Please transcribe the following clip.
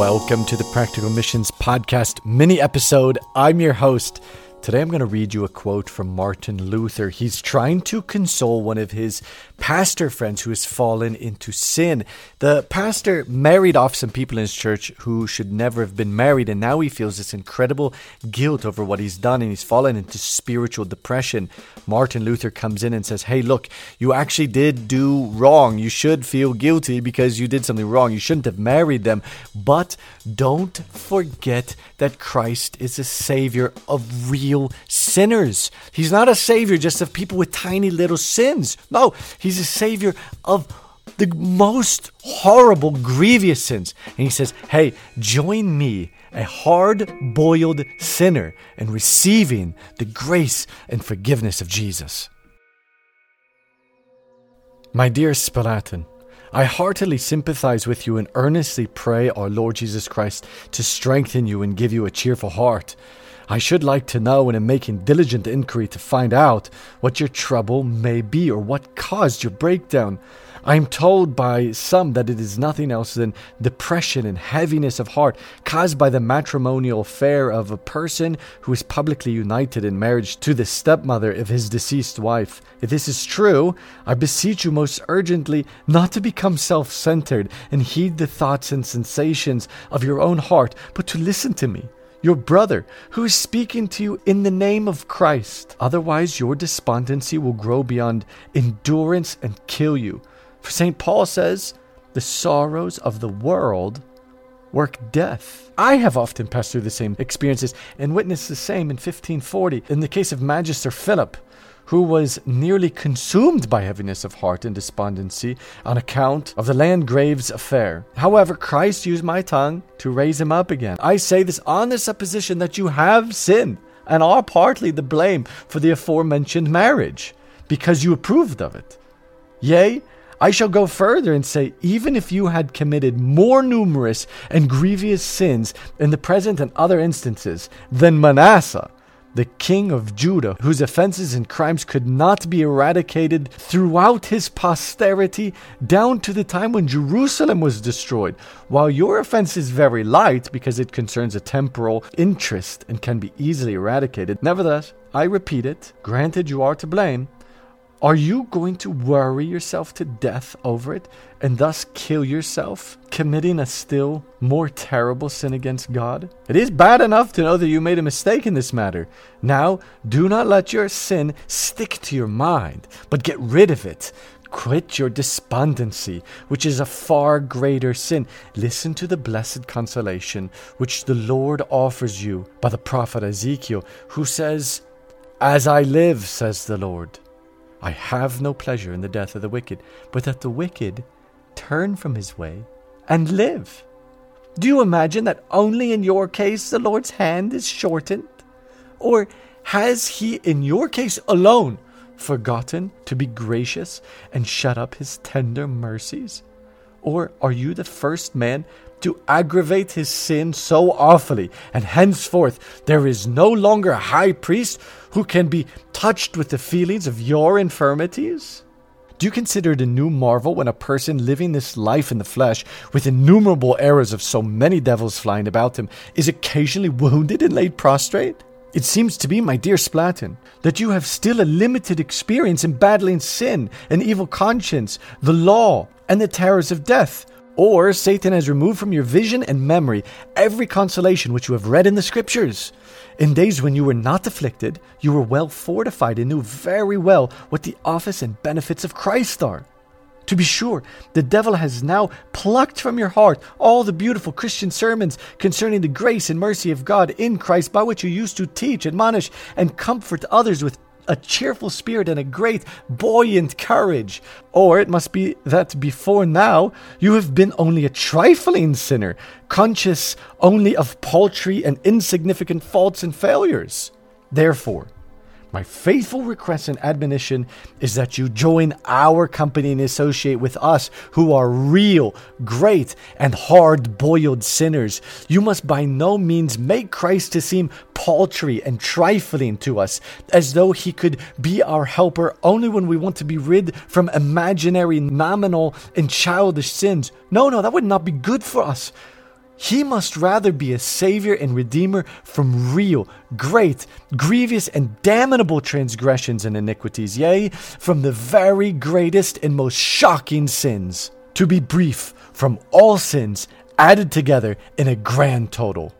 Welcome to the Practical Missions Podcast mini episode. I'm your host, Today I'm going to read you a quote from Martin Luther. He's trying to console one of his pastor friends who has fallen into sin. The pastor married off some people in his church who should never have been married, and now he feels this incredible guilt over what he's done, and he's fallen into spiritual depression. Martin Luther comes in and says, Hey, look, you actually did do wrong. You should feel guilty because you did something wrong. You shouldn't have married them, but don't forget that Christ is a savior of real sinners. He's not a savior just of people with tiny little sins. No, he's a savior of the most horrible, grievous sins. And he says, Hey, join me, a hard boiled sinner, in receiving the grace and forgiveness of Jesus. My dear Spalatin, I heartily sympathize with you and earnestly pray our Lord Jesus Christ to strengthen you and give you a cheerful heart. I should like to know and am making diligent inquiry to find out what your trouble may be or what caused your breakdown. I am told by some that it is nothing else than depression and heaviness of heart caused by the matrimonial affair of a person who is publicly united in marriage to the stepmother of his deceased wife. If this is true, I beseech you most urgently not to become self centered and heed the thoughts and sensations of your own heart, but to listen to me your brother, who is speaking to you in the name of Christ. Otherwise, your despondency will grow beyond endurance and kill you. For St. Paul says, the sorrows of the world work death. I have often passed through the same experiences and witnessed the same in 1540 in the case of Magister Philip who was nearly consumed by heaviness of heart and despondency on account of the Landgrave's affair. However, Christ used my tongue to raise him up again. I say this on the supposition that you have sinned and are partly the blame for the aforementioned marriage, because you approved of it. Yea, I shall go further and say, even if you had committed more numerous and grievous sins in the present and other instances than Manasseh, the king of Judah, whose offenses and crimes could not be eradicated throughout his posterity down to the time when Jerusalem was destroyed. While your offense is very light because it concerns a temporal interest and can be easily eradicated, nevertheless, I repeat it, granted you are to blame, are you going to worry yourself to death over it and thus kill yourself, committing a still more terrible sin against God? It is bad enough to know that you made a mistake in this matter. Now, do not let your sin stick to your mind, but get rid of it. Quit your despondency, which is a far greater sin. Listen to the blessed consolation which the Lord offers you by the prophet Ezekiel, who says, As I live, says the Lord. I have no pleasure in the death of the wicked, but that the wicked turn from his way and live. Do you imagine that only in your case the Lord's hand is shortened? Or has he, in your case alone, forgotten to be gracious and shut up his tender mercies? Or are you the first man to aggravate his sin so awfully, and henceforth there is no longer a high priest who can be touched with the feelings of your infirmities? Do you consider it a new marvel when a person living this life in the flesh, with innumerable errors of so many devils flying about him, is occasionally wounded and laid prostrate? It seems to me, my dear Spalatin, that you have still a limited experience in battling sin, an evil conscience, the law, and the terrors of death. Or Satan has removed from your vision and memory every consolation which you have read in the Scriptures. In days when you were not afflicted, you were well fortified and knew very well what the office and benefits of Christ are. To be sure, the devil has now plucked from your heart all the beautiful Christian sermons concerning the grace and mercy of God in Christ by which you used to teach, admonish, and comfort others with a cheerful spirit and a great buoyant courage. Or it must be that before now you have been only a trifling sinner, conscious only of paltry and insignificant faults and failures. Therefore, my faithful request and admonition is that you join our company and associate with us who are real, great, and hard boiled sinners. You must by no means make Christ to seem paltry and trifling to us, as though he could be our helper only when we want to be rid from imaginary, nominal, and childish sins. No, no, that would not be good for us. He must rather be a Savior and Redeemer from real, great, grievous, and damnable transgressions and iniquities, yea, from the very greatest and most shocking sins. To be brief, from all sins added together in a grand total.